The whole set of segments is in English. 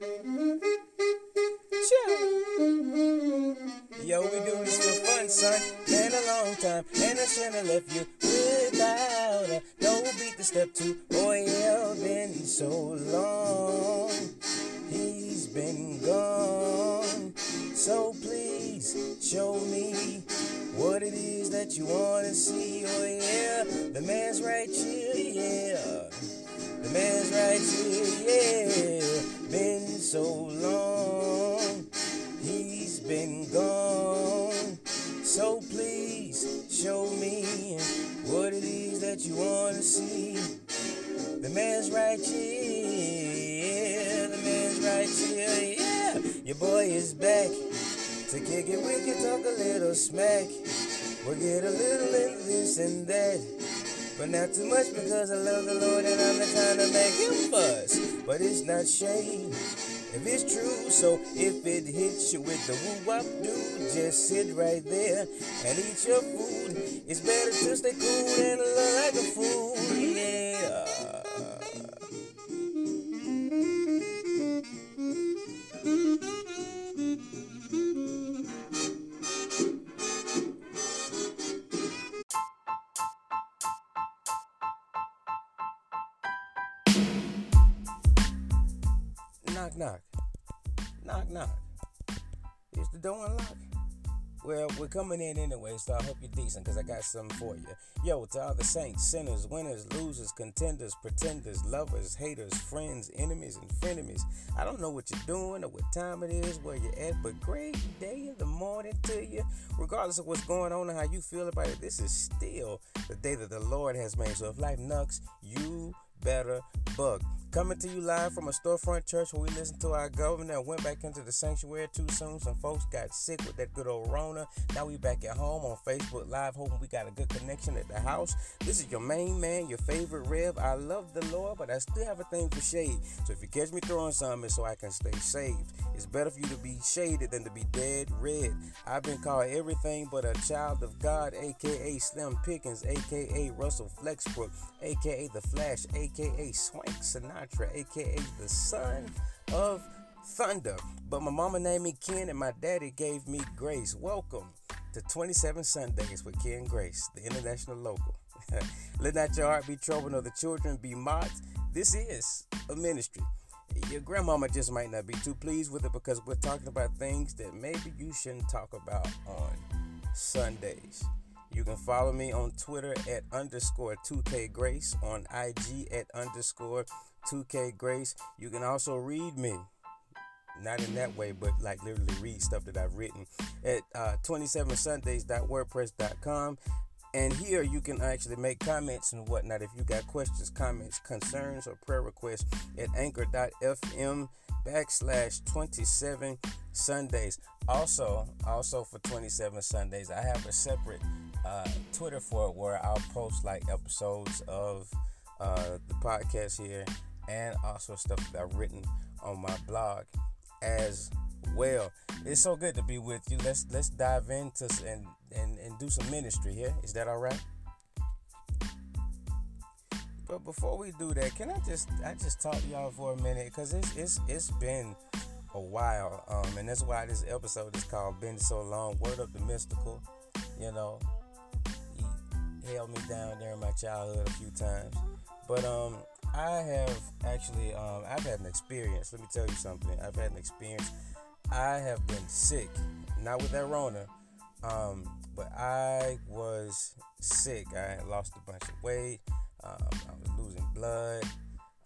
Yo, we do this for fun, son. Been a long time, and I shouldn't have left you without a no beat to step to. Oh yeah, been so long. He's been gone. So please show me what it is that you wanna see. Oh yeah, the man's right here, yeah. The man's right here, yeah. So long. He's been gone. So please show me what it is that you wanna see. The man's right here, the man's right here, yeah. Your boy is back to kick it We can talk a little smack. We'll get a little into this and that. But not too much because I love the Lord and I'm not trying to make him fuss. But it's not shame if it's true. So if it hits you with the woo wop do, just sit right there and eat your food. It's better to stay cool than look like a fool. Coming in anyway, so I hope you're decent because I got something for you. Yo, to all the saints, sinners, winners, losers, contenders, pretenders, lovers, haters, friends, enemies, and frenemies. I don't know what you're doing or what time it is, where you're at, but great day in the morning to you. Regardless of what's going on and how you feel about it, this is still the day that the Lord has made. So if life knocks, you better bug. Coming to you live from a storefront church where we listened to our governor went back into the sanctuary too soon. Some folks got sick with that good old Rona. Now we back at home on Facebook Live, hoping we got a good connection at the house. This is your main man, your favorite Rev. I love the Lord, but I still have a thing for shade. So if you catch me throwing something, it's so I can stay saved. It's better for you to be shaded than to be dead red. I've been called everything but a child of God, aka Slim Pickens, aka Russell Flexbrook, aka The Flash, aka Swank Sinatra, aka the son of thunder. But my mama named me Ken and my daddy gave me Grace. Welcome to 27 Sundays with Ken Grace, the international local. Let not your heart be troubled nor the children be mocked. This is a ministry. Your grandmama just might not be too pleased with it because we're talking about things that maybe you shouldn't talk about on Sundays. You can follow me on Twitter at underscore 2K Grace, on IG at underscore 2K Grace. You can also read me, not in that way, but like literally read stuff that I've written at uh, 27sundays.wordpress.com. And here you can actually make comments and whatnot if you got questions, comments, concerns, or prayer requests at anchor.fm backslash 27 Sundays. Also, also for 27 Sundays, I have a separate uh, Twitter for it where I'll post like episodes of uh, the podcast here and also stuff that I've written on my blog as well. It's so good to be with you. Let's let's dive into and and, and do some ministry here. Is that all right? But before we do that, can I just I just talk to y'all for a minute because it's it's it's been a while, um, and that's why this episode is called "Been So Long." Word up the Mystikal, you know. He held me down during my childhood a few times, but um, I have actually um, I've had an experience. Let me tell you something. I've had an experience. I have been sick, not with that Rona, um, but I was sick. I lost a bunch of weight. Um, I was losing blood.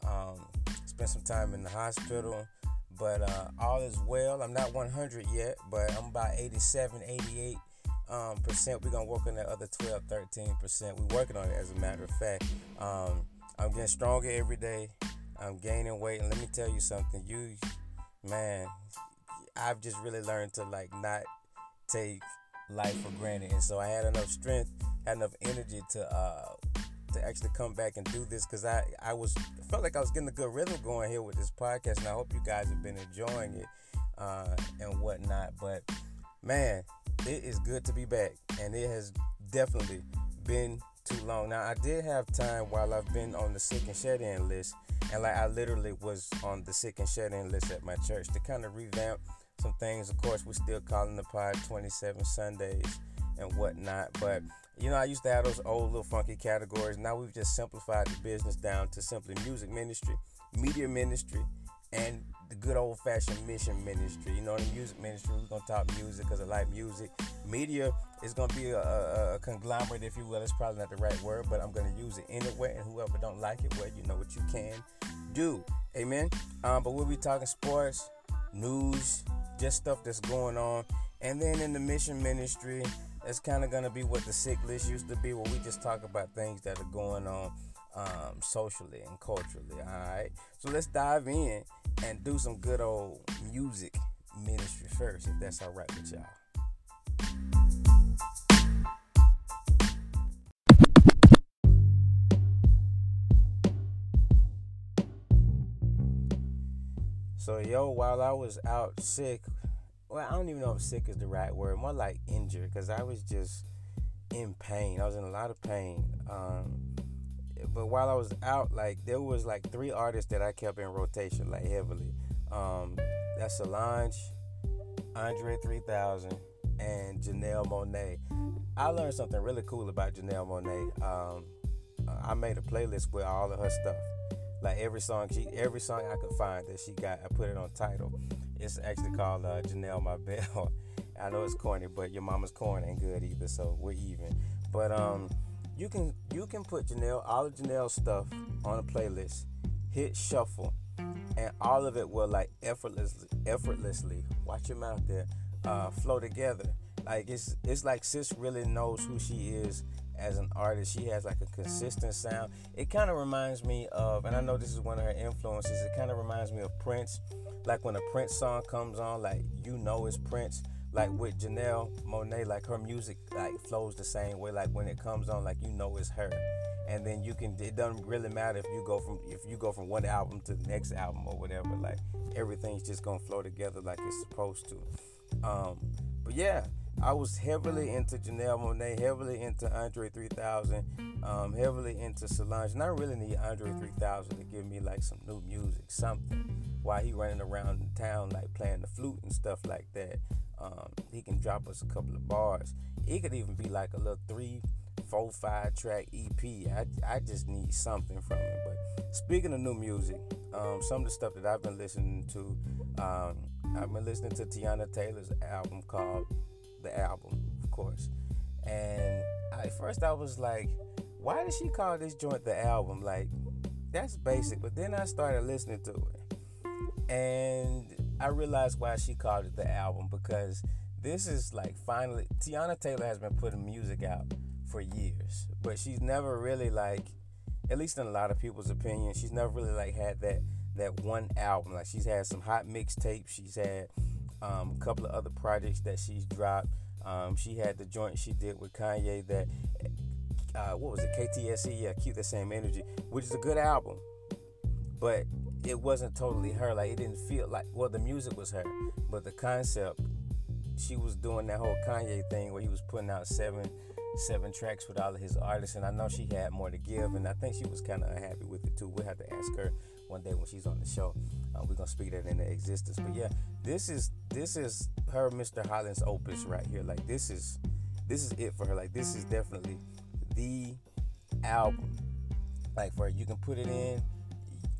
Um, spent some time in the hospital, but uh, all is well. I'm not 100 yet, but I'm about 87, 88 um, percent. We're gonna work on that other 12, 13 percent. We're working on it, as a matter of fact. I'm getting stronger every day. I'm gaining weight, and let me tell you something. You, man, I've just really learned to like not take life for granted, and so I had enough strength, had enough energy to uh, to actually come back and do this because I I was felt like I was getting a good rhythm going here with this podcast, and I hope you guys have been enjoying it uh, and whatnot. But man, it is good to be back, and it has definitely been too long. Now I did have time while I've been on the sick and shut-in list, and like I literally was on the sick and shut-in list at my church to kind of revamp some things. Of course, we're still calling the pod 27 Sundays and whatnot, but you know, I used to have those old little funky categories. Now we've just simplified the business down to simply music ministry, media ministry, and the good old fashioned mission ministry. You know, the music ministry, we're going to talk music because I like music. Media is going to be a, a, a, conglomerate, if you will. It's probably not the right word, but I'm going to use it anyway. And whoever don't like it, well, you know what you can do. Amen. Um, but we'll be talking sports, news, just stuff that's going on. And then in the mission ministry, that's kind of going to be what the sick list used to be, where we just talk about things that are going on um, socially and culturally. All right. So let's dive in and do some good old music ministry first, if that's all right with y'all. So, yo, while I was out sick, well, I don't even know if sick is the right word, more like injured, because I was just in pain. I was in a lot of pain. Um, but while I was out, like there was like three artists that I kept in rotation like heavily. Um, that's Solange, Andre 3000, and Janelle Monáe. I learned something really cool about Janelle Monáe. Um, I made a playlist with all of her stuff. Like every song she, every song I could find that she got, I put it on Tidal. It's actually called uh, Janelle My Bell. I know it's corny, but your mama's corn ain't good either, so we're even. But um, you can you can put Janelle all of Janelle's stuff on a playlist, hit shuffle, and all of it will like effortlessly effortlessly watch your mouth there uh, flow together. Like it's it's like sis really knows who she is as an artist. She has like a consistent sound. It kind of reminds me of, and I know this is one of her influences. It kind of reminds me of Prince. Like when a Prince song comes on, like you know it's Prince like with Janelle Monáe, like her music like flows the same way. Like when it comes on, like you know it's her, and then you can. It doesn't really matter if you go from if you go from one album to the next album or whatever. Like everything's just gonna flow together like it's supposed to. Um, but yeah, I was heavily into Janelle Monáe, heavily into Andre 3000, um, heavily into Solange. And I really need Andre 3000 to give me like some new music, something. While he running around town like playing the flute and stuff like that. Um, he can drop us a couple of bars. It could even be like a little three, four, five track EP. I, I just need something from him. But speaking of new music, um, some of the stuff that I've been listening to, um, I've been listening to Teyana Taylor's album called The Album, of course. And at first I was like, why did she call this joint the album? Like, that's basic. But then I started listening to it. And I realized why she called it the album because this is like finally Teyana Taylor has been putting music out for years, but she's never really like, at least in a lot of people's opinion, she's never really like had that that one album. Like she's had some hot mixtapes, she's had um, a couple of other projects that she's dropped. Um, she had the joint she did with Kanye that uh, what was it KTSE? Yeah, keep the same energy, which is a good album, but it wasn't totally her. Like it didn't feel like well the music was her, but the concept she was doing that whole Kanye thing where he was putting out seven seven tracks with all of his artists, and I know she had more to give, and I think she was kind of unhappy with it too. We'll have to ask her one day when she's on the show. Uh, we're gonna speak that into existence. But yeah, this is this is her Mr. Holland's opus right here. Like this is this is it for her. Like this is definitely the album. Like for her. you can put it in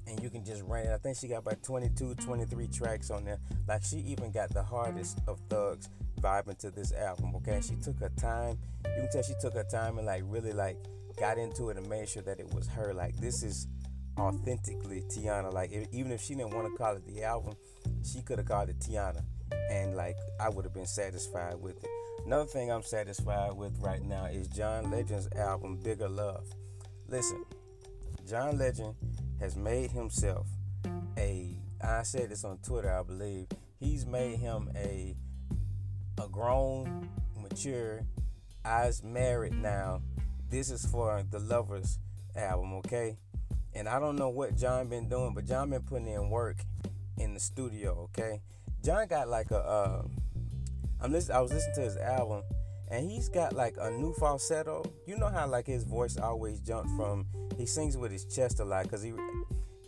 and you can just run it. I think she got about 22, 23 tracks on there. Like she even got the hardest of thugs vibing to this album. Okay, she took her time. You can tell she took her time and like really like got into it and made sure that it was her. Like this is authentically Teyana. Like if, even if she didn't want to call it the album, she could have called it Teyana and like I would have been satisfied with it. Another thing I'm satisfied with right now is John Legend's album Bigger Love. Listen, John Legend has made himself a I said this on Twitter, I believe. He's made him a a grown, mature, eyes married now. This is for the lovers album, okay? And I don't know what John been doing, but John been putting in work in the studio, okay? John got like a uh I'm listen I was listening to his album and he's got like a new falsetto. You know how like his voice always jumps from he sings with his chest a lot because he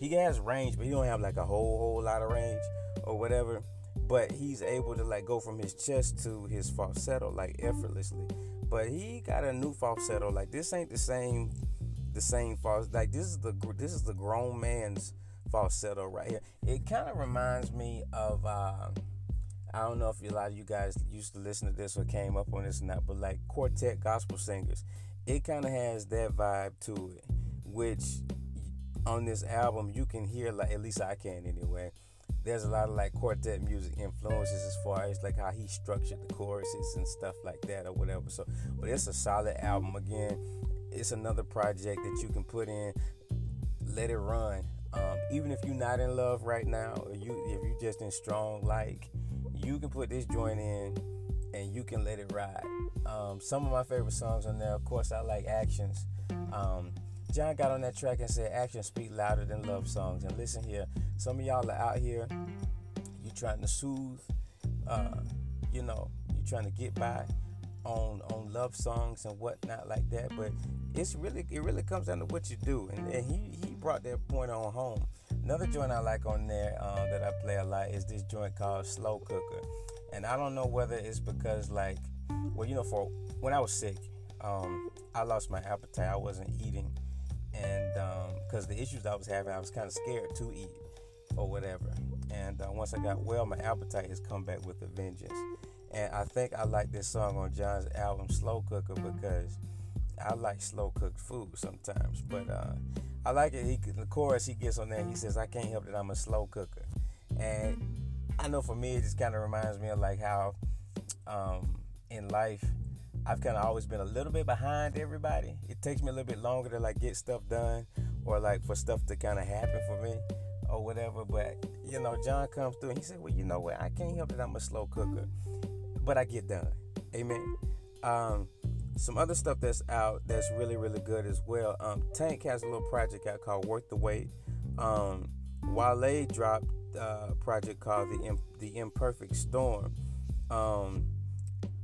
he has range, but he don't have like a whole whole lot of range or whatever. But he's able to like go from his chest to his falsetto like effortlessly. But he got a new falsetto. Like this ain't the same the same falsetto. Like this is the this is the grown man's falsetto right here. It kind of reminds me of. Uh, I don't know if a lot of you guys used to listen to this or came up on this or not, but like quartet gospel singers, it kind of has that vibe to it, which on this album you can hear like at least I can anyway. There's a lot of like quartet music influences as far as like how he structured the choruses and stuff like that or whatever. So, but it's a solid album. Again, it's another project that you can put in, let it run. Um, even if you're not in love right now, or you if you're just in strong like you can put this joint in and you can let it ride. Um, some of my favorite songs on there, of course, I like Actions. Um, John got on that track and said, Actions speak louder than love songs. And listen here, some of y'all are out here, you're trying to soothe, uh, you know, you're trying to get by on on love songs and whatnot like that. But it's really it really comes down to what you do. And, and he he brought that point on home. Another joint I like on there um, that I play a lot is this joint called Slow Cooker, and I don't know whether it's because like, well, you know, for when I was sick, um, I lost my appetite. I wasn't eating, and because um, the issues I was having, I was kind of scared to eat or whatever. And uh, once I got well, my appetite has come back with a vengeance. And I think I like this song on John's album Slow Cooker because I like slow cooked food sometimes, but uh, I like it. He the chorus he gets on there. He says, "I can't help that I'm a slow cooker," and I know for me it just kind of reminds me of like how um, in life I've kind of always been a little bit behind everybody. It takes me a little bit longer to like get stuff done or like for stuff to kind of happen for me or whatever. But you know, John comes through and he said, "Well, you know what? I can't help that I'm a slow cooker, but I get done." Amen. Um, some other stuff that's out that's really really good as well. Um, Tank has a little project out called Worth the Wait. Um, Wale dropped uh, a project called the the Imperfect Storm. Um,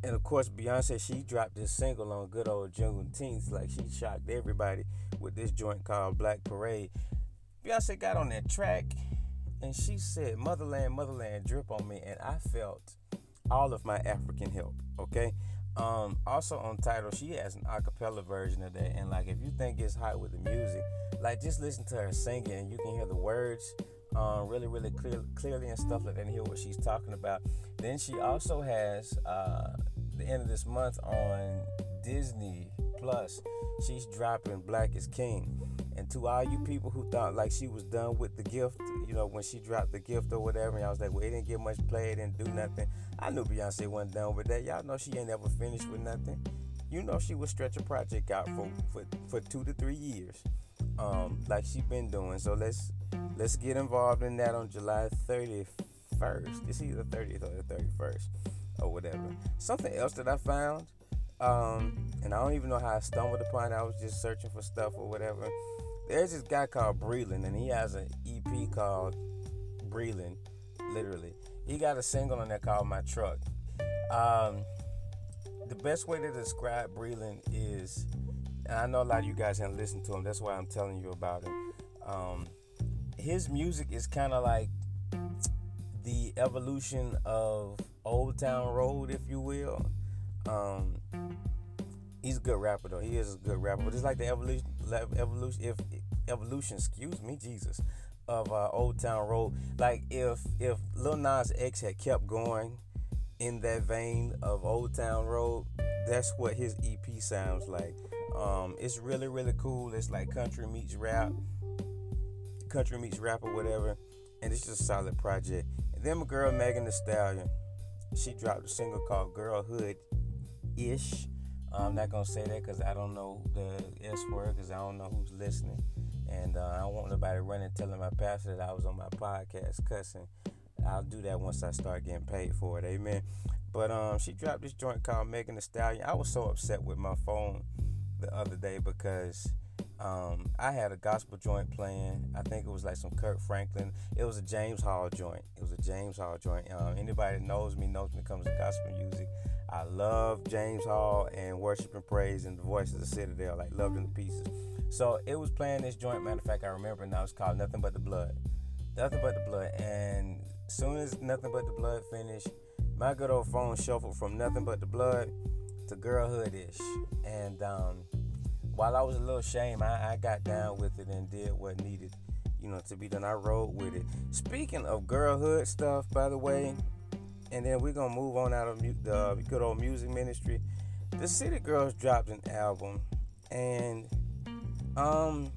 and of course, Beyonce she dropped this single on good old Juneteenth. Like she shocked everybody with this joint called Black Parade. Beyonce got on that track and she said, "Motherland, motherland, drip on me," and I felt all of my African help. Okay, um, also on Tidal, she has an acapella version of that. And like, if you think it's hot with the music, like just listen to her singing, and you can hear the words um, really, really clear, clearly and stuff like that, and hear what she's talking about. Then she also has uh, the end of this month on Disney Plus. She's dropping Black is King. And to all you people who thought like she was done with the gift, you know, when she dropped the gift or whatever, and I was like, well, it didn't get much play, it didn't do nothing. I knew Beyonce wasn't done with that. Y'all know she ain't ever finished with nothing. You know she would stretch a project out for for, for two to three years, um, like she been doing. So let's let's get involved in that on July 31st. It's either 30th or the 31st or whatever. Something else that I found, um, and I don't even know how I stumbled upon it. I was just searching for stuff or whatever. There's this guy called Breland, and he has an EP called Breland, literally. He got a single on there called My Truck. Um, the best way to describe Breland is, and I know a lot of you guys haven't listened to him, that's why I'm telling you about him. Um, his music is kind of like the evolution of Old Town Road, if you will. Um, he's a good rapper though. He is a good rapper, but it's like the evolution, evolution, if evolution, excuse me, Jesus, of uh, Old Town Road. Like if if Lil Nas X had kept going in that vein of Old Town Road, that's what his EP sounds like. Um, it's really really cool. It's like country meets rap, country meets rap or whatever, and it's just a solid project. And then my girl Megan Thee Stallion, she dropped a single called Girlhood Ish. I'm not gonna say that because I don't know the S word because I don't know who's listening. And uh, I don't want nobody running telling my pastor that I was on my podcast cussing. I'll do that once I start getting paid for it. Amen. But um, she dropped this joint called Megan Thee Stallion. I was so upset with my phone the other day because um, I had a gospel joint playing. I think it was like some Kirk Franklin. It was a James Hall joint. It was a James Hall joint. Um, anybody that knows me knows when it comes to gospel music, I love James Hall and Worship and Praise and the Voice of the Citadel, like loved in the pieces. So it was playing this joint. Matter of fact, I remember now it's called Nothing But the Blood. Nothing But the Blood. And soon as Nothing But the Blood finished, my good old phone shuffled from Nothing But the Blood to Girlhood ish. And um, while I was a little ashamed, I, I got down with it and did what needed, you know, to be done. I rode with it. Speaking of girlhood stuff, by the way, and then we're gonna move on out of the good old music ministry. The City Girls dropped an album, and um,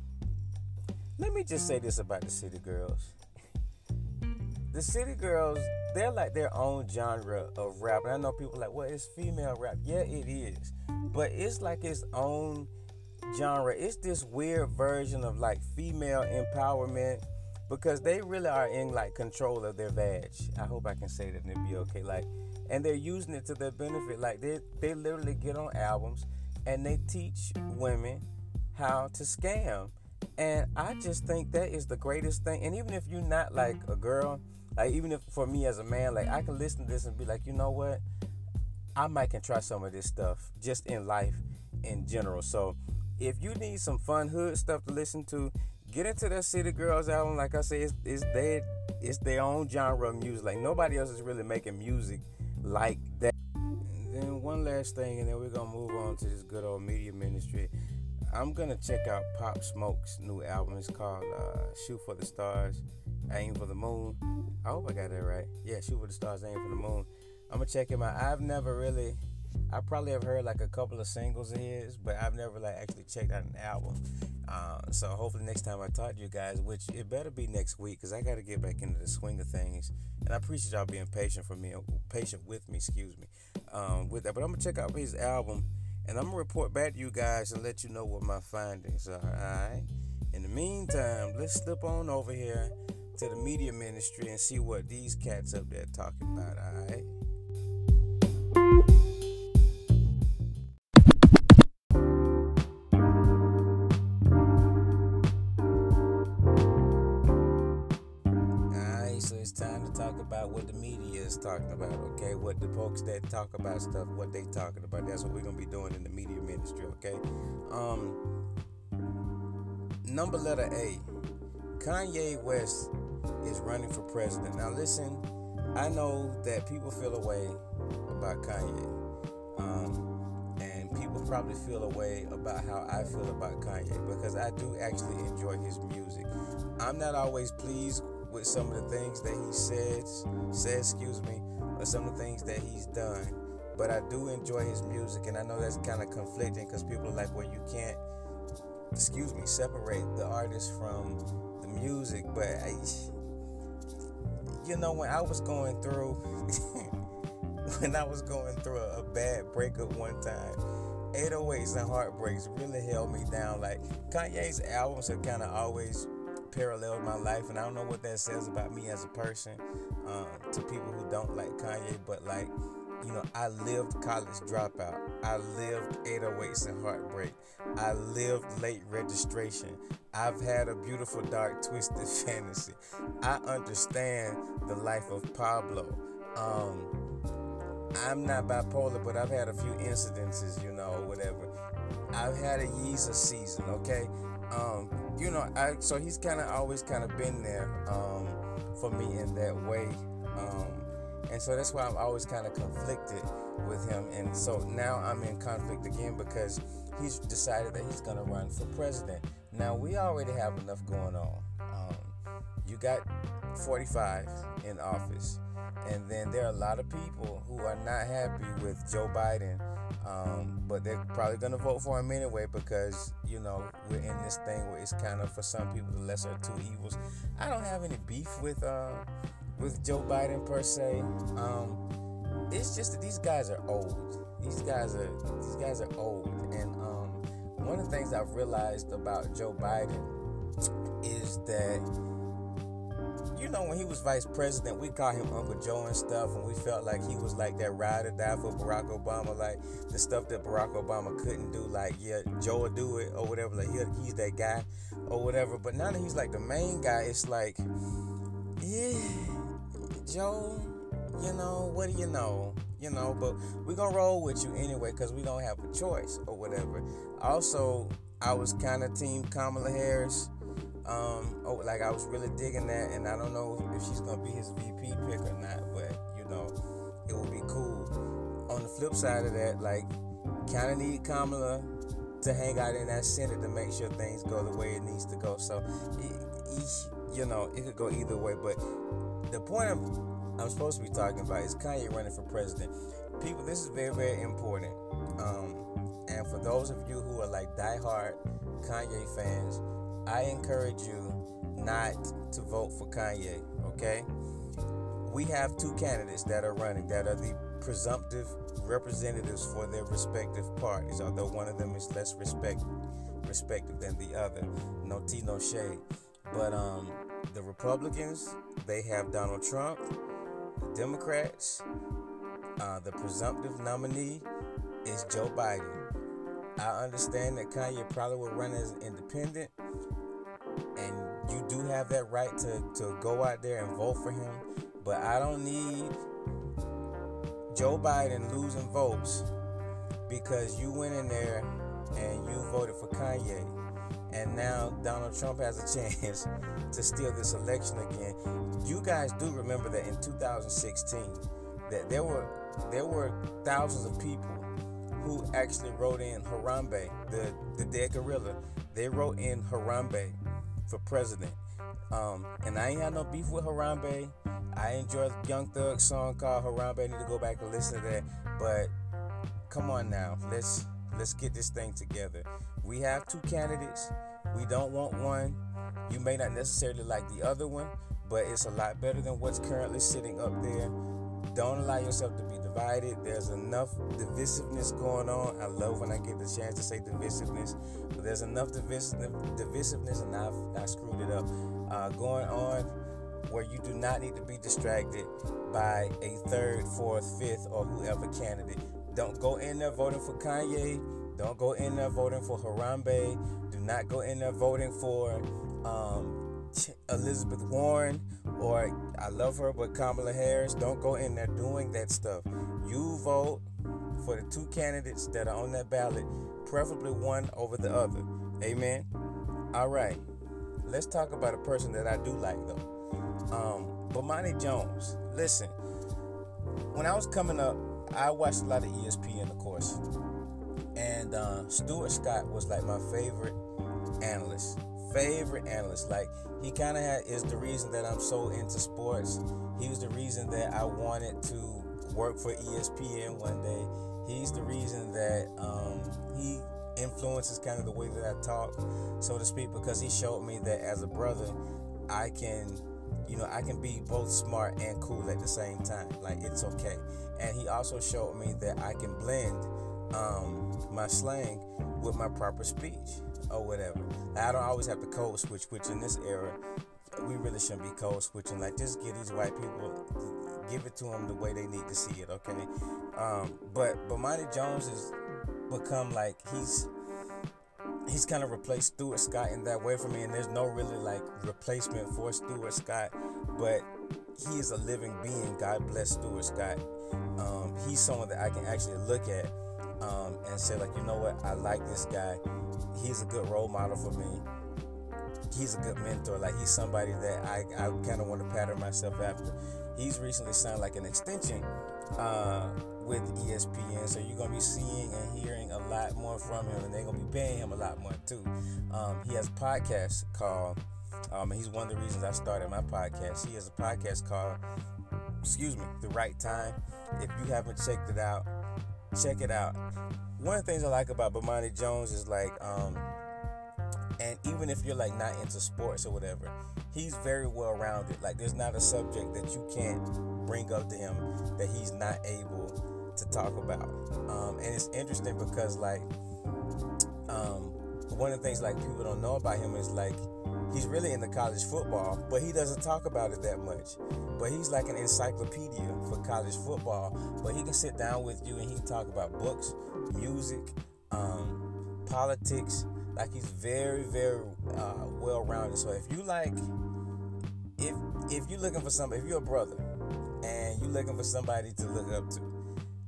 let me just say this about the City Girls. The City Girls, they're like their own genre of rap. And I know people like, well, it's female rap. Yeah, it is. But it's like its own genre. It's this weird version of like female empowerment because they really are in like control of their badge. I hope I can say that and it'll be okay. Like, and they're using it to their benefit. Like they they literally get on albums and they teach women how to scam. And I just think that is the greatest thing. And even if you're not like a girl, like even if for me as a man, like I can listen to this and be like, you know what? I might can try some of this stuff just in life in general. So if you need some fun hood stuff to listen to, get into that City Girls album. Like I say, it's, it's their it's their own genre of music. Like nobody else is really making music like that. Then one last thing, and then we're gonna move on to this good old media ministry. I'm gonna check out Pop Smoke's new album. It's called uh, "Shoot for the Stars, Aim for the Moon." I hope I got that right. Yeah, "Shoot for the Stars, Aim for the Moon." I'm gonna check him out. I've never really I probably have heard like a couple of singles of his, but I've never like actually checked out an album. Uh, so hopefully next time I talk to you guys, which it better be next week, because I got to get back into the swing of things. And I appreciate y'all being patient for me, patient with me, excuse me, um, with that. But I'm gonna check out his album, and I'm gonna report back to you guys and let you know what my findings are. All right. In the meantime, let's slip on over here to the media ministry and see what these cats up there talking about. All right. Talking about, okay? What the folks that talk about stuff, what they talking about. That's what we're gonna be doing in the media ministry, okay? Um number letter A. Kanye West is running for president. Now listen, I know that people feel a way about Kanye. Um, and people probably feel a way about how I feel about Kanye because I do actually enjoy his music. I'm not always pleased with some of the things that he says, says, excuse me, or some of the things that he's done. But I do enjoy his music, and I know that's kind of conflicting because people are like, well, you can't, excuse me, separate the artist from the music. But I, you know, when I was going through, when I was going through a, a bad breakup one time, 808s and heartbreaks really held me down. Like Kanye's albums have kind of always paralleled my life, and I don't know what that says about me as a person um, to people who don't like Kanye, but like, you know, I lived college dropout. I lived 808s and heartbreak. I lived late registration. I've had a beautiful, dark, twisted fantasy. I understand the life of Pablo. Um, I'm not bipolar, but I've had a few incidences, you know, whatever. I've had a Yeezus season, okay? Um, you know, I so he's kind of always kind of been there um, for me in that way, um, and so that's why I'm always kind of conflicted with him. And so now I'm in conflict again because he's decided that he's going to run for president. Now we already have enough going on. Um, you got 45 in office, and then there are a lot of people who are not happy with Joe Biden um, but they're probably gonna vote for him anyway because you know we're in this thing where it's kind of for some people the lesser of two evils. I don't have any beef with uh, with Joe Biden per se. Um, it's just that these guys are old. These guys are these guys are old, and um, one of the things I've realized about Joe Biden is that you know, when he was vice president, we called him Uncle Joe and stuff, and we felt like he was like that ride or die for Barack Obama, like the stuff that Barack Obama couldn't do, like, yeah, Joe will do it or whatever, like, he, he's that guy or whatever. But now that he's like the main guy, it's like, yeah, Joe, you know, what do you know? you know, but we're gonna roll with you anyway because we don't have a choice or whatever. Also, I was kind of team Kamala Harris. Um, oh, like I was really digging that, and I don't know if she's gonna be his VP pick or not, but you know, it would be cool. On the flip side of that, like, kind of need Kamala to hang out in that Senate to make sure things go the way it needs to go. So, you know, it could go either way. But the point I'm, I'm supposed to be talking about is Kanye running for president. People, this is very, very important. Um, and for those of you who are like diehard Kanye fans, I encourage you not to vote for Kanye, okay? We have two candidates that are running that are the presumptive representatives for their respective parties, although one of them is less respect respected than the other. No tea, no shade. But um, the Republicans, they have Donald Trump. The Democrats, uh, the presumptive nominee is Joe Biden. I understand that Kanye probably will run as independent, and you do have that right to, to go out there and vote for him. But I don't need Joe Biden losing votes because you went in there and you voted for Kanye. And now Donald Trump has a chance to steal this election again. You guys do remember that in 2016 that there were there were thousands of people who actually wrote in Harambe, the, the dead gorilla. They wrote in Harambe for president. Um, and I ain't had no beef with Harambe. I enjoy Young Thug's song called Harambe. I need to go back and listen to that. But come on now, let's let's get this thing together. We have two candidates. We don't want one. You may not necessarily like the other one, but it's a lot better than what's currently sitting up there. Don't allow yourself to be divided. There's enough divisiveness going on. I love when I get the chance to say divisiveness, but there's enough divisiveness, and I've I screwed it up. Uh, going on where you do not need to be distracted by a third, fourth, fifth, or whoever candidate. Don't go in there voting for Kanye. Don't go in there voting for Harambe. Do not go in there voting for um, Elizabeth Warren or I love her, but Kamala Harris. Don't go in there doing that stuff. You vote for the two candidates that are on that ballot, preferably one over the other. Amen. All right. Let's talk about a person that I do like though. Um, Bomani Jones. Listen, when I was coming up, I watched a lot of ESPN, of course, and uh, Stuart Scott was like my favorite analyst. Favorite analyst. Like he kind of is the reason that I'm so into sports. He was the reason that I wanted to work for ESPN one day. He's the reason that um, he influences kind of the way that I talk, so to speak, because he showed me that as a brother, I can you know, I can be both smart and cool at the same time. Like it's okay. And he also showed me that I can blend um, my slang with my proper speech or whatever. I don't always have to code switch, which in this era, we really shouldn't be code switching. Like just give these white people, give it to them the way they need to see it. Okay. Um, but but Bomani Jones has become like he's he's kind of replaced Stuart Scott in that way for me, and there's no really like replacement for Stuart Scott, but he is a living being. God bless Stuart Scott. Um, he's someone that I can actually look at um, and say like, you know what, I like this guy. He's a good role model for me. He's a good mentor. Like he's somebody that I, I kind of want to pattern myself after. He's recently signed like an extension uh, with ESPN. So you're gonna be seeing and hearing a lot more from him, and they're gonna be paying him a lot more too. Um, he has a podcast called. Um, he's one of the reasons I started my podcast. He has a podcast called, excuse me, The Right Time. If you haven't checked it out, check it out. One of the things I like about Bomani Jones is like, um, and even if you're like not into sports or whatever, he's very well rounded. Like there's not a subject that you can't bring up to him that he's not able to talk about. Um, and it's interesting because like um, one of the things like people don't know about him is like he's really into college football, but he doesn't talk about it that much. But he's like an encyclopedia for college football. But he can sit down with you and he can talk about books, music, um, politics. Like he's very, very uh, well rounded. So if you like, if if you're looking for somebody, if you're a brother and you're looking for somebody to look up to,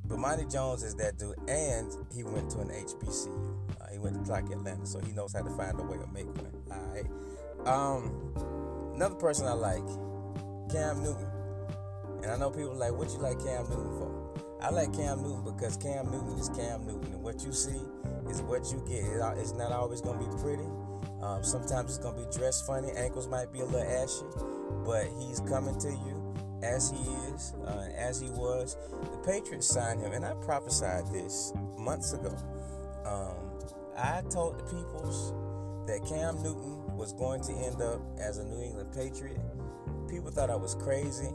Bomani Jones is that dude, and he went to an HBCU. Uh, he went to Clark Atlanta, so he knows how to find a way to make one. All right. Um, another person I like, Cam Newton. And I know people like, what you like Cam Newton for? I like Cam Newton because Cam Newton is Cam Newton, and what you see is what you get. It's not always gonna be pretty. Um, sometimes it's gonna be dressed funny. Ankles might be a little ashy, but he's coming to you as he is, uh, as he was. The Patriots signed him, and I prophesied this months ago. Um, I told the peoples that Cam Newton was going to end up as a New England Patriot. People thought I was crazy.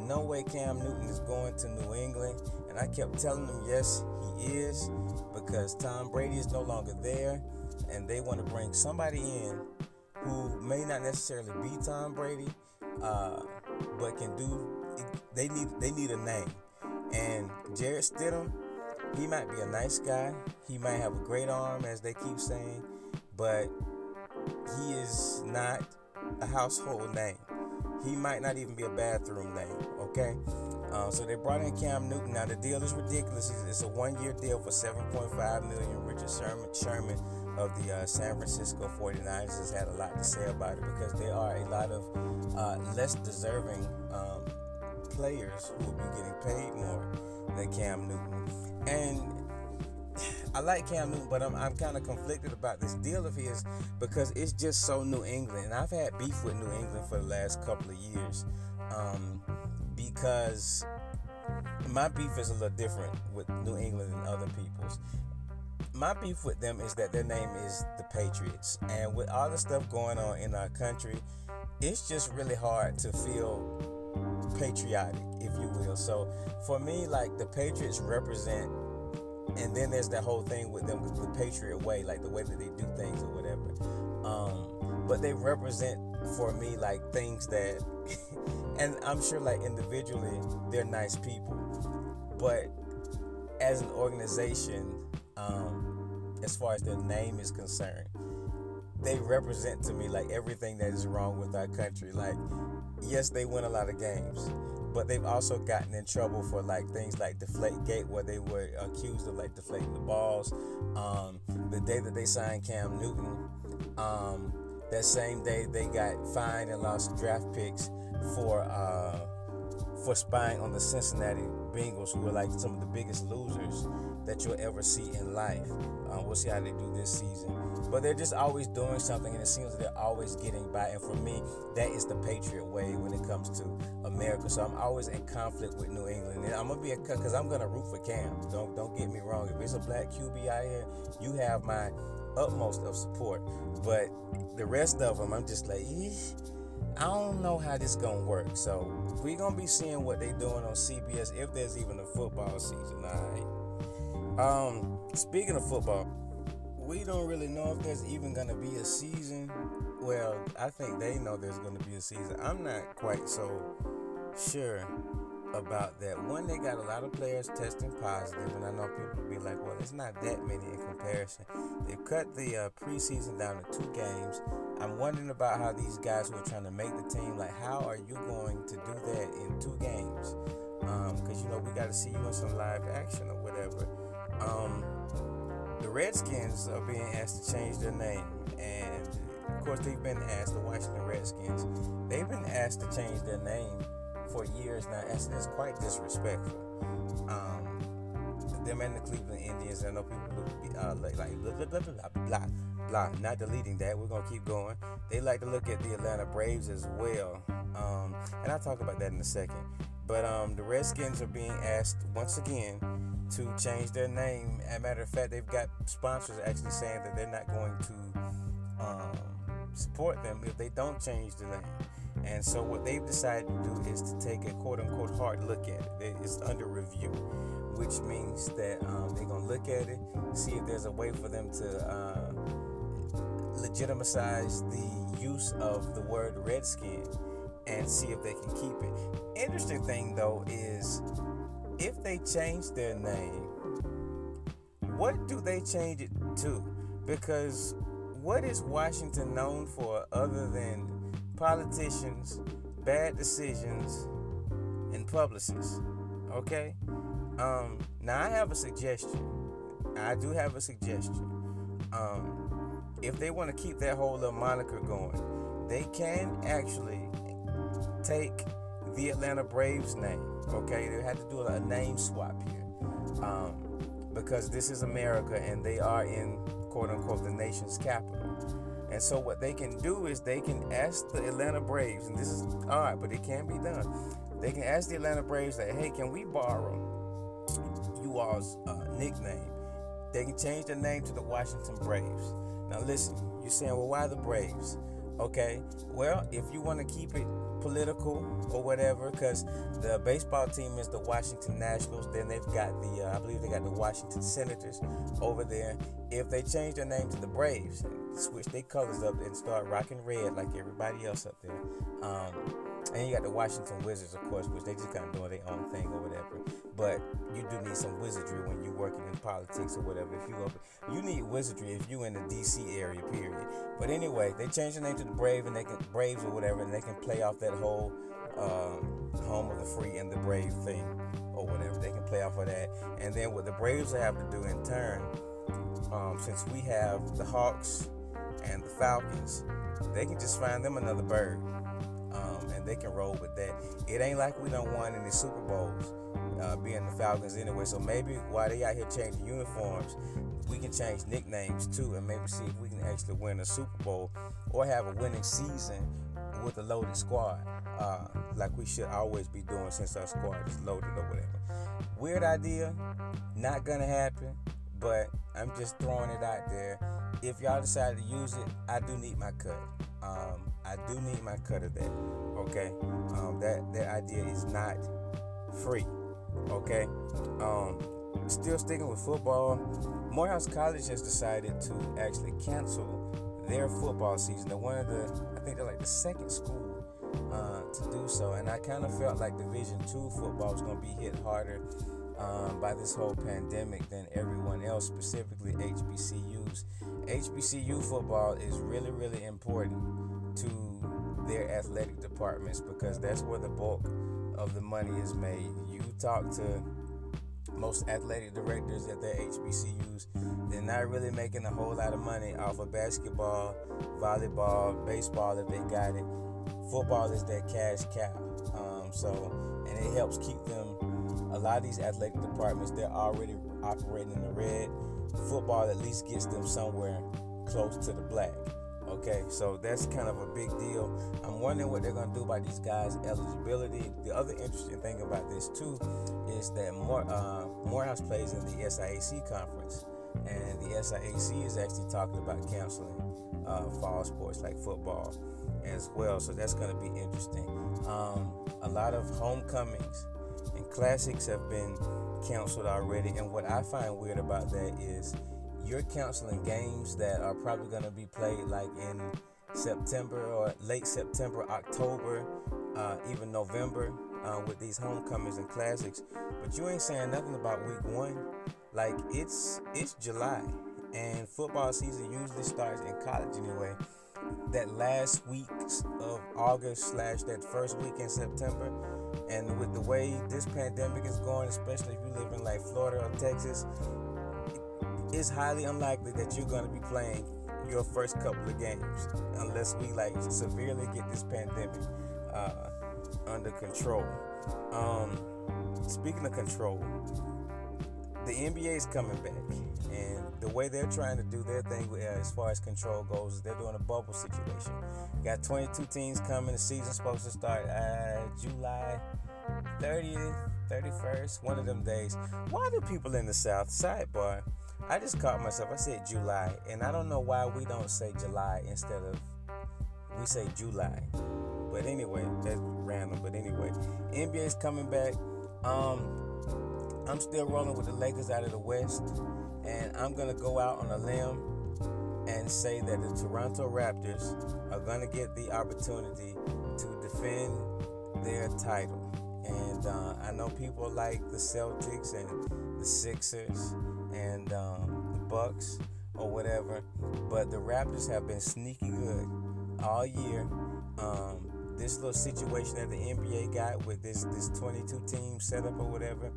No way Cam Newton is going to New England. And I kept telling them, yes, he is, because Tom Brady is no longer there. And they want to bring somebody in who may not necessarily be Tom Brady, uh, but can do. They need they need a name, and Jarrett Stidham, he might be a nice guy. He might have a great arm, as they keep saying, but he is not a household name. He might not even be a bathroom name. Okay. Um, so they brought in Cam Newton. Now the deal is ridiculous. It's a one-year deal for 7.5 million. Richard Sherman, Sherman of the uh, San Francisco 49ers has had a lot to say about it because there are a lot of uh, less deserving um, players who will be getting paid more than Cam Newton. And I like Cam Newton, but I'm, I'm kind of conflicted about this deal of his because it's just so New England. And I've had beef with New England for the last couple of years um, because my beef is a little different with New England than other people's my beef with them is that their name is the Patriots. And with all the stuff going on in our country, it's just really hard to feel patriotic, if you will. So for me, like the Patriots represent, and then there's that whole thing with them with the Patriot way, like the way that they do things or whatever. Um, but they represent for me like things that, and I'm sure like individually they're nice people, but as an organization, um, as far as their name is concerned. They represent to me like everything that is wrong with our country. Like, yes, they win a lot of games, but they've also gotten in trouble for like things like Deflate Gate, where they were accused of like deflating the balls. Um, the day that they signed Cam Newton, um, that same day they got fined and lost draft picks for uh, for spying on the Cincinnati Bengals, who were like some of the biggest losers that you'll ever see in life. Um, we'll see how they do this season. But they're just always doing something, and it seems they're always getting by. And for me, that is the Patriot way when it comes to America. So I'm always in conflict with New England, and I'm gonna be a because I'm gonna root for Cam. Don't don't get me wrong. If it's a black QB out here, you have my utmost of support. But the rest of them, I'm just like, Eesh. I don't know how this gonna work. So we're gonna be seeing what they doing on CBS if there's even a football season. All right. Um, speaking of football, we don't really know if there's even to be a season. Well, I think they know there's to be a season. I'm not quite so sure about that. One, they got a lot of players testing positive, and I know people will be like, well, it's not that many in comparison. They've cut the uh, preseason down to two games. I'm wondering about how these guys who are trying to make the team, like, how are you going to do that in two games? Because, um, you know, we got to see you in some live action or whatever. Um, the Redskins are being asked to change their name, and of course, they've been asked, the Washington Redskins, they've been asked to change their name for years now, and it's quite disrespectful. Um, them and the Cleveland Indians, I know people uh, like, like blah, blah, blah, blah, blah, blah, not deleting that. We're gonna keep going. They like to look at the Atlanta Braves as well, um, and I'll talk about that in a second. But um, the Redskins are being asked once again to change their name. As a matter of fact, they've got sponsors actually saying that they're not going to um, support them if they don't change the name. And so, what they've decided to do is to take a quote unquote hard look at it. It's under review, which means that um, they're to look at it, see if there's a way for them to uh, legitimize the use of the word redskin and see if they can keep it. Interesting thing though is if they change their name, what do they change it to? Because what is Washington known for other than politicians, bad decisions, and publicists? Okay? Um, now I have a suggestion. I do have a suggestion. Um, if they want to keep that whole little moniker going, they can actually take the Atlanta Braves name. Okay, they had to do a name swap here um, because this is America and they are in quote unquote the nation's capital. And so what they can do is they can ask the Atlanta Braves, and this is odd, but it can be done. They can ask the Atlanta Braves that, hey, can we borrow you all's uh, nickname? They can change the name to the Washington Braves. Now listen, you're saying, well, why the Braves? Okay, well, if you want to keep it political or whatever, because the baseball team is the Washington Nationals. Then they've got the, uh, I believe they got the Washington Senators over there. If they change their name to the Braves, switch their colors up and start rocking red like everybody else up there. Um, and you got the Washington Wizards, of course, which they just kind of doing their own thing or whatever. But you do need some wizardry when you're working in politics or whatever. If you open, you need wizardry if you in the D.C. area, period. But anyway, they changed the name to the Brave and they can Braves or whatever, and they can play off that whole um, home of the free and the brave thing or whatever. They can play off of that. And then what the Braves will have to do in turn, um, since we have the Hawks and the Falcons, they can just find them another bird Um, and they can roll with that. It ain't like we don't won any Super Bowls, uh, being the Falcons anyway. So maybe while they out here changing uniforms, we can change nicknames too, and maybe see if we can actually win a Super Bowl or have a winning season with a loaded squad, uh, like we should always be doing since our squad is loaded or whatever. Weird idea, not gonna happen, but I'm just throwing it out there. If y'all decide to use it, I do need my cut. Um, I do need my cut of that. Okay, um, that that idea is not free. Okay, um, still sticking with football. Morehouse College has decided to actually cancel their football season. They're one of the, I think they're like the second school uh, to do so, and I kind of felt like Division Two football was going to be hit harder um, by this whole pandemic than everyone else, specifically HBCUs. HBCU football is really, really important to their athletic departments because that's where the bulk of the money is made. You talk to most athletic directors at their HBCUs, they're not really making a whole lot of money off of basketball, volleyball, baseball if they got it. Football is their cash cow. Um, so, and it helps keep them. A lot of these athletic departments, they're already operating in the red football at least gets them somewhere close to the black. Okay, so that's kind of a big deal. I'm wondering what they're going to do about these guys' eligibility. The other interesting thing about this too is that more uh, Morehouse plays in the SIAC conference, and the SIAC is actually talking about canceling uh, fall sports like football as well. So that's going to be interesting. Um, a lot of homecomings and classics have been canceled already. And what I find weird about that is you're canceling games that are probably going to be played like in September or late September, October, uh, even November uh, with these homecomings and classics. But you ain't saying nothing about week one. Like it's it's July, and football season usually starts in college anyway. That last week of August slash that first week in September, and with the way this pandemic is going, especially if you live in like Florida or Texas, it's highly unlikely that you're going to be playing your first couple of games unless we like severely get this pandemic uh, under control. Um, speaking of control, the NBA is coming back, and the way they're trying to do their thing as far as control goes they're doing a bubble situation. Got 22 teams coming. The season's supposed to start uh, July 30th, 31st, one of them days. Why do people in the South, sidebar, I just caught myself, I said July, and I don't know why we don't say July instead of, we say July. But anyway, random. But anyway, NBA's coming back. Um, I'm still rolling with the Lakers out of the West, and I'm gonna go out on a limb and say that the Toronto Raptors are gonna get the opportunity to defend their title. And uh, I know people like the Celtics and the Sixers and um, the Bucks or whatever, but the Raptors have been sneaky good all year. Um, this little situation that the NBA got with this this 22 team setup or whatever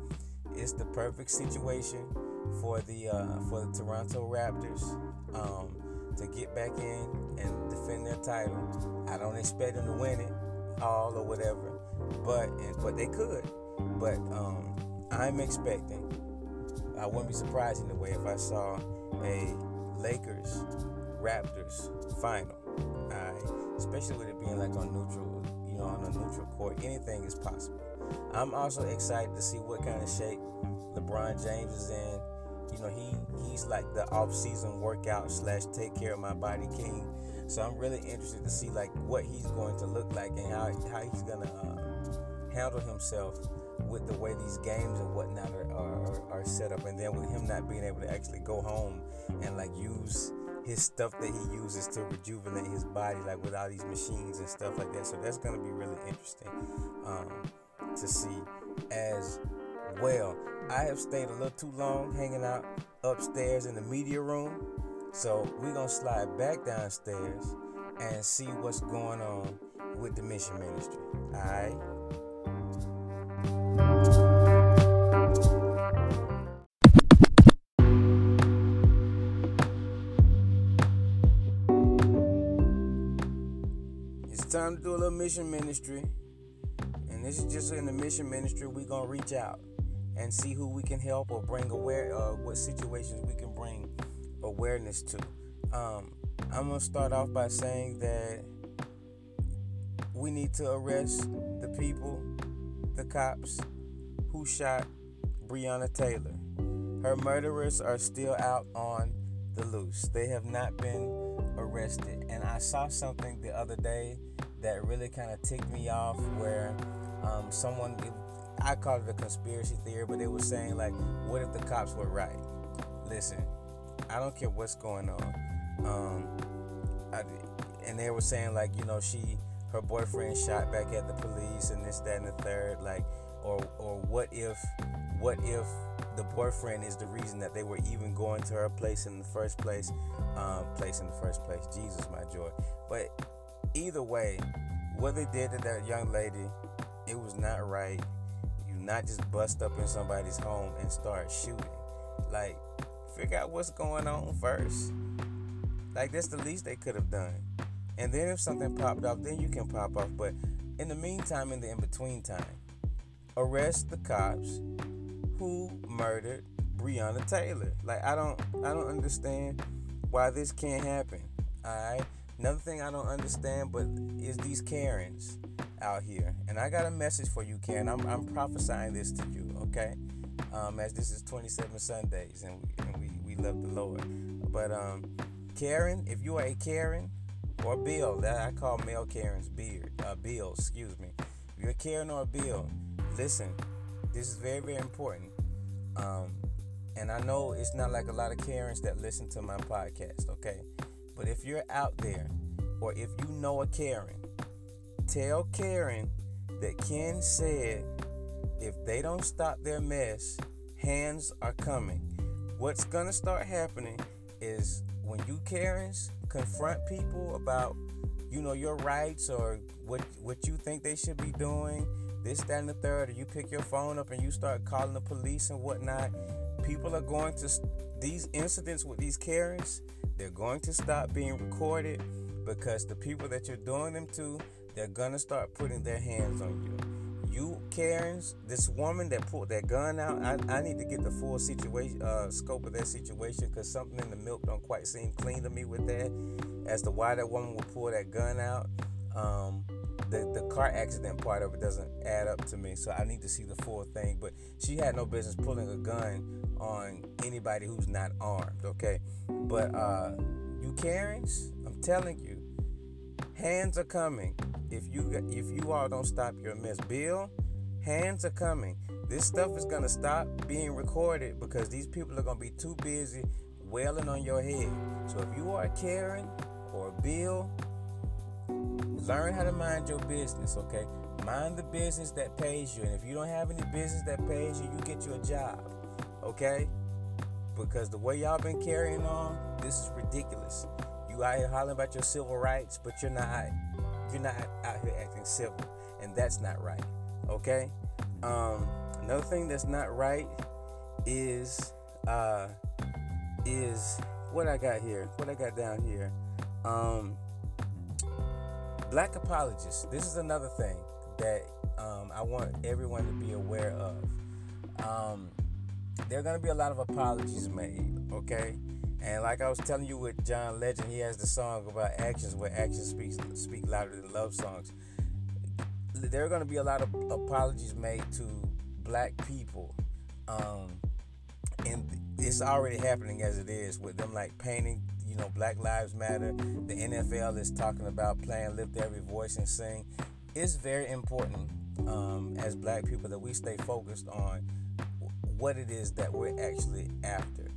it's the perfect situation for the uh, for the Toronto Raptors um, to get back in and defend their title. I don't expect them to win it all or whatever, but but they could. But um, I'm expecting. I wouldn't be surprised in a way if I saw a Lakers Raptors final. Right? Especially with it being like on neutral, you know, on a neutral court, anything is possible. I'm also excited to see what kind of shape LeBron James is in. You know, he he's like the off-season workout slash take care of my body king. So I'm really interested to see like what he's going to look like and how how he's gonna uh, handle himself with the way these games and whatnot are, are, are set up, and then with him not being able to actually go home and like use his stuff that he uses to rejuvenate his body, like with all these machines and stuff like that. So that's gonna be really interesting um, to see as well. I have stayed a little too long hanging out upstairs in the media room, so we're gonna slide back downstairs and see what's going on with the mission ministry. All right. Time to do a little mission ministry. And this is just in the mission ministry, we're going to reach out and see who we can help or bring aware, uh, what situations we can bring awareness to. Um, I'm to start off by saying that we need to arrest the people, the cops who shot Breonna Taylor. Her murderers are still out on the loose. They have not been arrested. And I saw something the other day that really kind of ticked me off where um, someone, I called it a conspiracy theory, but they were saying, like, what if the cops were right? Listen, I don't care what's going on. Um, I, and they were saying, like, you know, she, her boyfriend shot back at the police and this, that, and the third. Like, or, or what if, what if the boyfriend is the reason that they were even going to her place in the first place? Um, place in the first place. Jesus, my joy. But either way, what they did to that young lady, it was not right. You not just bust up in somebody's home and start shooting. Like, figure out what's going on first. Like, that's the least they could have done. And then if something popped off, then you can pop off. But in the meantime, in the in between time, arrest the cops who murdered Breonna Taylor. Like, I don't, I don't understand why this can't happen. All right. Another thing I don't understand, but is these Karens out here, and I got a message for you, Karen. I'm, I'm prophesying this to you, okay? Um, as this is 27 Sundays, and we, and we, we love the Lord. But um, Karen, if you are a Karen or Bill, that I call male Karen's beard, uh, Bill, excuse me. If you're a Karen or a Bill, listen. This is very, very important. Um, and I know it's not like a lot of Karens that listen to my podcast, okay? But if you're out there, or if you know a Karen, tell Karen that Ken said if they don't stop their mess, hands are coming. What's gonna start happening is when you Karens confront people about, you know, your rights or what what you think they should be doing, this, that, and the third, you pick your phone up and you start calling the police and whatnot, people are going to these incidents with these Karens they're going to stop being recorded because the people that you're doing them to, they're gonna start putting their hands on you. You Karens, this woman that pulled that gun out, I, I need to get the full situation, uh, scope of that situation because something in the milk don't quite seem clean to me with that. As to why that woman would pull that gun out, um, the the car accident part of it doesn't add up to me. So I need to see the full thing. But she had no business pulling a gun on anybody who's not armed. Okay, but uh, you Karens, I'm telling you, hands are coming. If you if you all don't stop your mess, Bill, hands are coming. This stuff is gonna stop being recorded because these people are gonna be too busy wailing on your head. So if you are Karen or Bill, learn how to mind your business, okay? Mind the business that pays you. And if you don't have any business that pays you, you get you a job, okay? Because the way y'all been carrying on, this is ridiculous. You out here hollering about your civil rights, but you're not you're not out here acting civil, and that's not right. Okay. Um, Another thing that's not right is uh, is what I got here. What I got down here. Um, black apologists. This is another thing that um, I want everyone to be aware of. Um, there are going to be a lot of apologies made, okay? And like I was telling you with John Legend, he has the song about actions where actions speak speak louder than love songs. There are going to be a lot of apologies made to black people, um, and it's already happening as it is with them like painting. Know, Black Lives Matter. The NFL is talking about playing "Lift Every Voice and Sing." It's very important um, as black people that we stay focused on what it is that we're actually after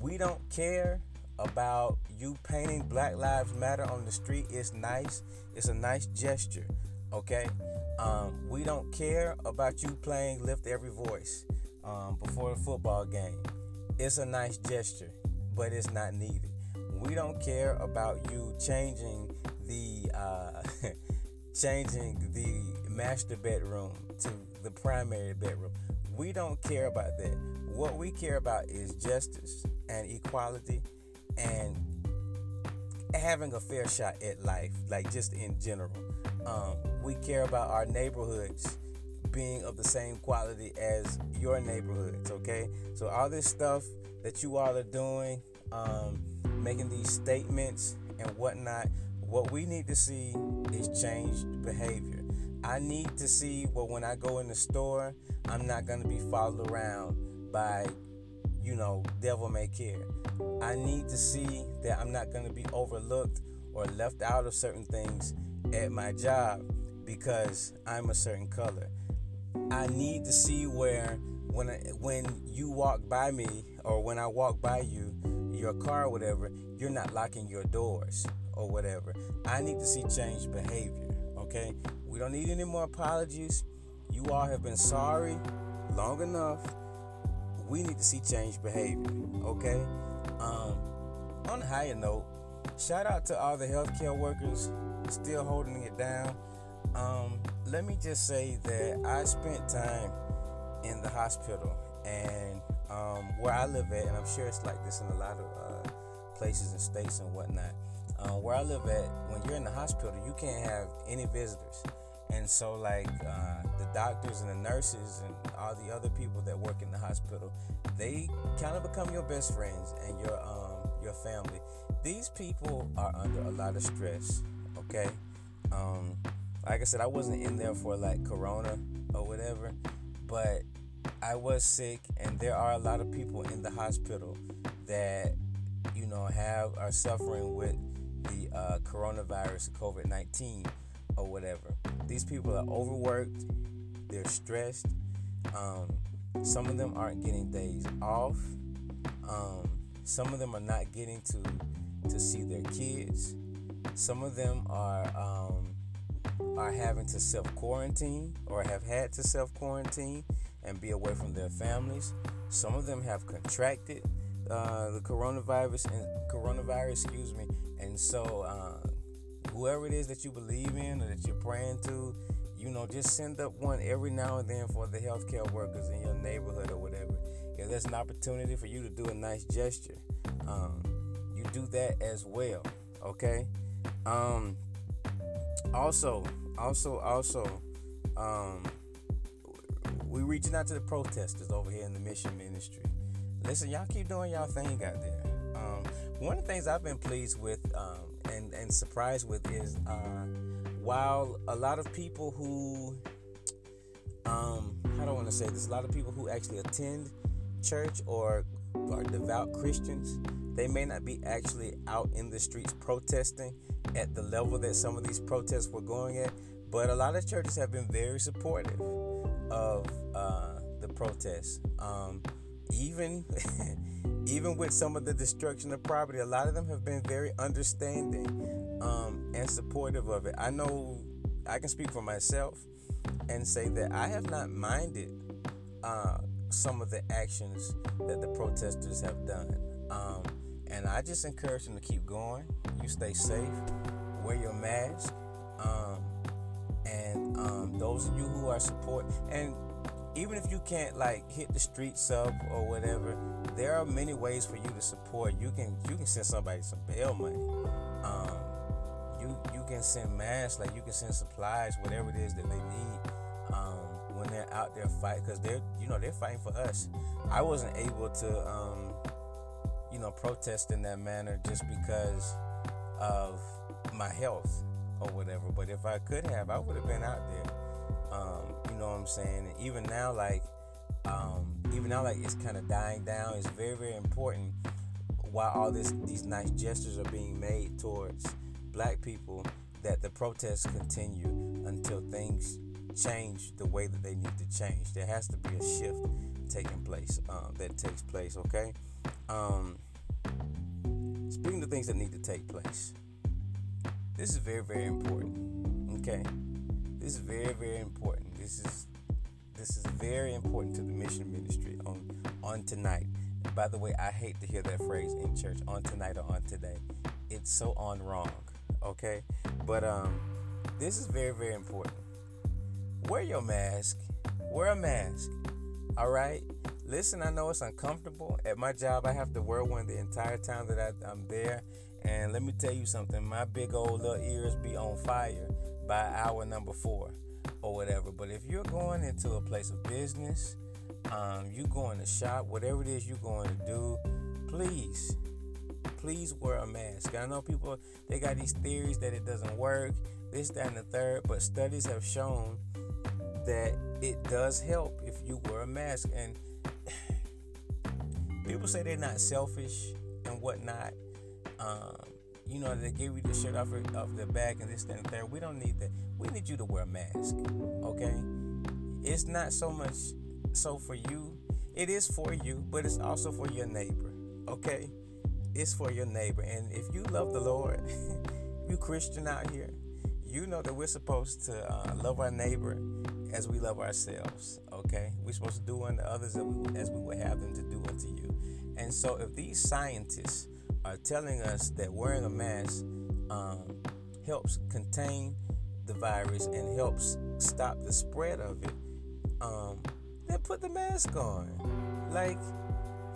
we don't care about you painting Black Lives Matter on the street. It's nice. It's a nice gesture. Okay. Um, we don't care about you playing Lift Every Voice um, before a football game. It's a nice gesture, but it's not needed. We don't care about you changing the uh, changing the master bedroom to the primary bedroom. We don't care about that. What we care about is justice and equality and having a fair shot at life, like just in general. Um, we care about our neighborhoods being of the same quality as your neighborhoods, okay? So, all this stuff that you all are doing, um, making these statements and whatnot, what we need to see is changed behavior. I need to see well when I go in the store, I'm not going to be followed around by you know, devil may care. I need to see that I'm not going to be overlooked or left out of certain things at my job because I'm a certain color. I need to see where when I, when you walk by me or when I walk by you, your car or whatever, you're not locking your doors or whatever. I need to see changed behavior. Okay, we don't need any more apologies. You all have been sorry long enough we need to see change behavior. Okay. Um, on a higher note, shout out to all the healthcare workers still holding it down. Um, let me just say that I spent time in the hospital and um, where I live at, and I'm sure it's like this in a lot of uh, places and states and whatnot. Uh, where I live at, when you're in the hospital, you can't have any visitors. And so, like uh, the doctors and the nurses and all the other people that work in the hospital, they kind of become your best friends and your um, your family. These people are under a lot of stress. Okay, um, like I said, I wasn't in there for like Corona or whatever, but I was sick, and there are a lot of people in the hospital that you know have are suffering with the uh, coronavirus, COVID nineteen or whatever. These people are overworked, they're stressed. Um, some of them aren't getting days off. Um, some of them are not getting to to see their kids. Some of them are um, are having to self quarantine or have had to self quarantine and be away from their families. Some of them have contracted uh, the coronavirus and coronavirus, excuse me, and so uh, whoever it is that you believe in or that you're praying to, you know, just send up one every now and then for the healthcare workers in your neighborhood or whatever. If there's an opportunity for you to do a nice gesture, um, you do that as well. Okay. Um, also, also, also, um, we reaching out to the protesters over here in the mission ministry. Listen, y'all keep doing y'all thing out there. Um, one of the things I've been pleased with um, and, and surprised with is uh, while a lot of people who, um, how don't want to say this? A lot of people who actually attend church or are devout Christians, they may not be actually out in the streets protesting at the level that some of these protests were going at. But a lot of churches have been very supportive of uh, the protests. Um, even even with some of the destruction of property, a lot of them have been very understanding um, and supportive of it. I know I can speak for myself and say that I have not minded uh, some of the actions that the protesters have done. Um, and I just encourage them to keep going. You stay safe, wear your mask, um, and um, those of you who are support and even if you can't like hit the streets up or whatever, there are many ways for you to support. You can you can send somebody some bail money. Um, you you can send masks, like you can send supplies, whatever it is that they need um, when they're out there fighting, because they're you know they're fighting for us. I wasn't able to um, you know protest in that manner just because of my health or whatever. But if I could have, I would have been out there. Um, you know what I'm saying? And even now, like, um, even now, like, it's kind of dying down. It's very, very important while all this these nice gestures are being made towards black people that the protests continue until things change the way that they need to change. There has to be a shift taking place um, that takes place. Okay. Um, speaking of things that need to take place, this is very, very important. Okay. This is very, very important. This is this is very important to the mission ministry on on tonight. by the way, I hate to hear that phrase in church on tonight or on today. It's so on wrong. Okay? But um this is very, very important. Wear your mask. Wear a mask. All right? Listen, I know it's uncomfortable. At my job, I have to wear one the entire time that I, I'm there. And let me tell you something, my big old little ears be on fire by hour number four or whatever. But if you're going into a place of business, um, you going to shop, whatever it is you're going to do, please, please wear a mask. I know people they got these theories that it doesn't work, this, that, and the third, but studies have shown that it does help if you wear a mask. And people say they're not selfish and whatnot. Um, you know, they give you the shirt off of the back and this, that, and third. We don't need that. We need you to wear a mask, okay? It's not so much so for you. It is for you, but it's also for your neighbor, okay? It's for your neighbor. And if you love the Lord, you Christian out here, you know that we're supposed to uh, love our neighbor as we love ourselves, okay? We're supposed to do unto others as we would have them to do unto you. And so if these scientists are telling us that wearing a mask um, helps contain the virus and helps stop the spread of it, um, then put the mask on. Like,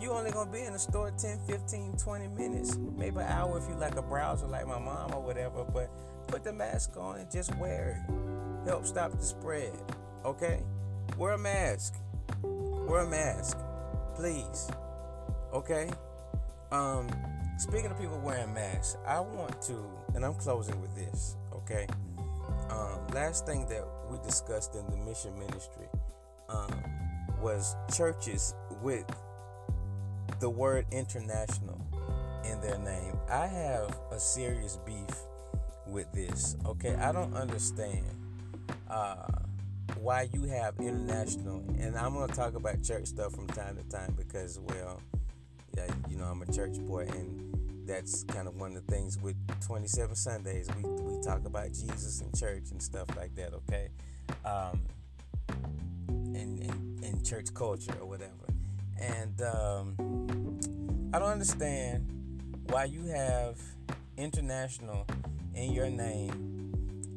you only gonna be in the store 10, 15, 20 minutes, maybe an hour if you like a browser like my mom or whatever, but put the mask on and just wear it. Help stop the spread. Okay? Wear a mask. Wear a mask. Please. Okay? Um, Speaking of people wearing masks, I want to, and I'm closing with this, okay? Um, last thing that we discussed in the mission ministry um, was churches with the word international in their name. I have a serious beef with this, okay? I don't understand uh, why you have international, and I'm going to talk about church stuff from time to time because, well, yeah, you know, I'm a church boy, and that's kind of one of the things with 27 Sundays. We, we talk about Jesus and church and stuff like that, okay? Um, and, and, and church culture or whatever. And um, I don't understand why you have international in your name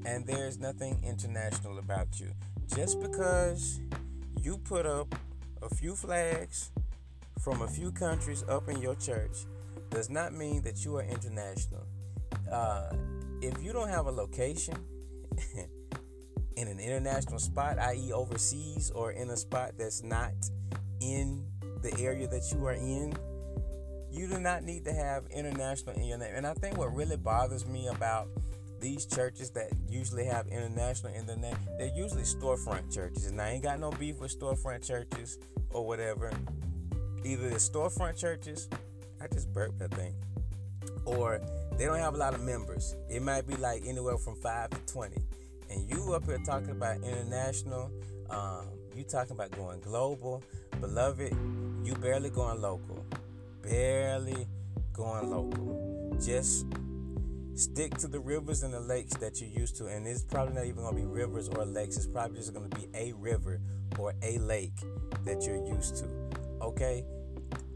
and there's nothing international about you. Just because you put up a few flags from a few countries up in your church does not mean that you are international. Uh, if you don't have a location in an international spot, i.e., overseas, or in a spot that's not in the area that you are in, you do not need to have international in your name. And I think what really bothers me about these churches that usually have international in their name, they're usually storefront churches. And I ain't got no beef with storefront churches or whatever. Either the storefront churches I just burped, I think. Or they don't have a lot of members. It might be like anywhere from five to twenty. And you up here talking about international, um, you talking about going global. Beloved, you barely going local. Barely going local. Just stick to the rivers and the lakes that you're used to. And it's probably not even gonna be rivers or lakes. It's probably just gonna be a river or a lake that you're used to. Okay?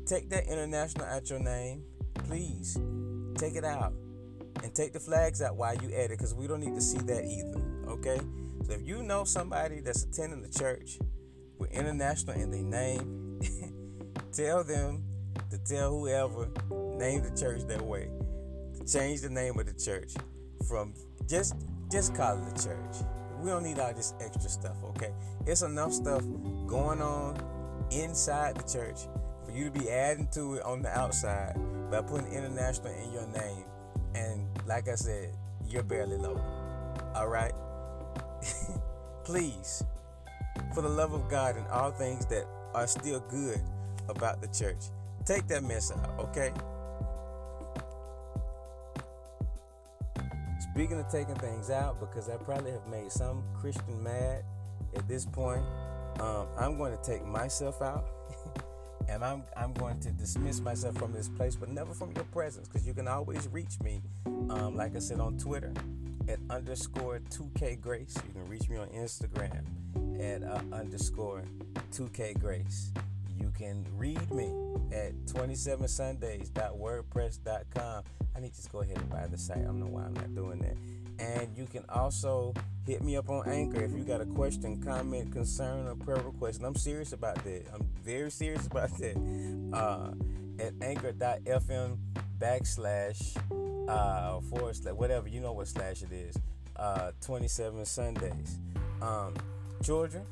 Take that international at your name, please. Take it out. And take the flags out while you at it, because we don't need to see that either. Okay? So if you know somebody that's attending the church We're international in their name. tell them to tell whoever name the church that way to change the name of the church from just just call it the church. We don't need all this extra stuff, okay? It's enough stuff going on inside the church you to be adding to it on the outside by putting international in your name. And like I said, you're barely local. All right? Please, for the love of God and all things that are still good about the church, take that mess out, okay? Speaking of taking things out, because I probably have made some Christian mad at this point, um, I'm going to take myself out. And I'm I'm going to dismiss myself from this place, but never from your presence, because you can always reach me, um, like I said on Twitter, at underscore 2K Grace. You can reach me on Instagram at uh, underscore 2K Grace. You can read me at 27sundays.wordpress.com. I need to just go ahead and buy the site. I don't know why I'm not doing that. And you can also hit me up on Anchor if you got a question, comment, concern, or prayer request. And I'm serious about that. I'm very serious about that. Uh, at anchor.fm backslash uh, forward slash whatever you know what slash it is. Uh, 27 Sundays. Um, children,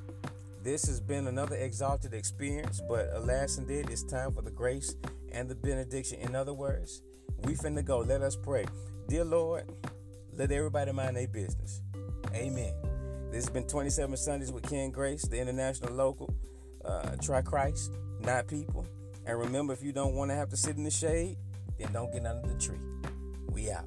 this has been another exalted experience, but alas indeed, it's time for the grace and the benediction. In other words, we finna go. Let us pray. Dear Lord, let everybody mind their business. Amen. This has been 27 Sundays with Ken Grace, the international local. Uh, try Christ, not people. And remember, if you don't want to have to sit in the shade, then don't get under the tree. We out.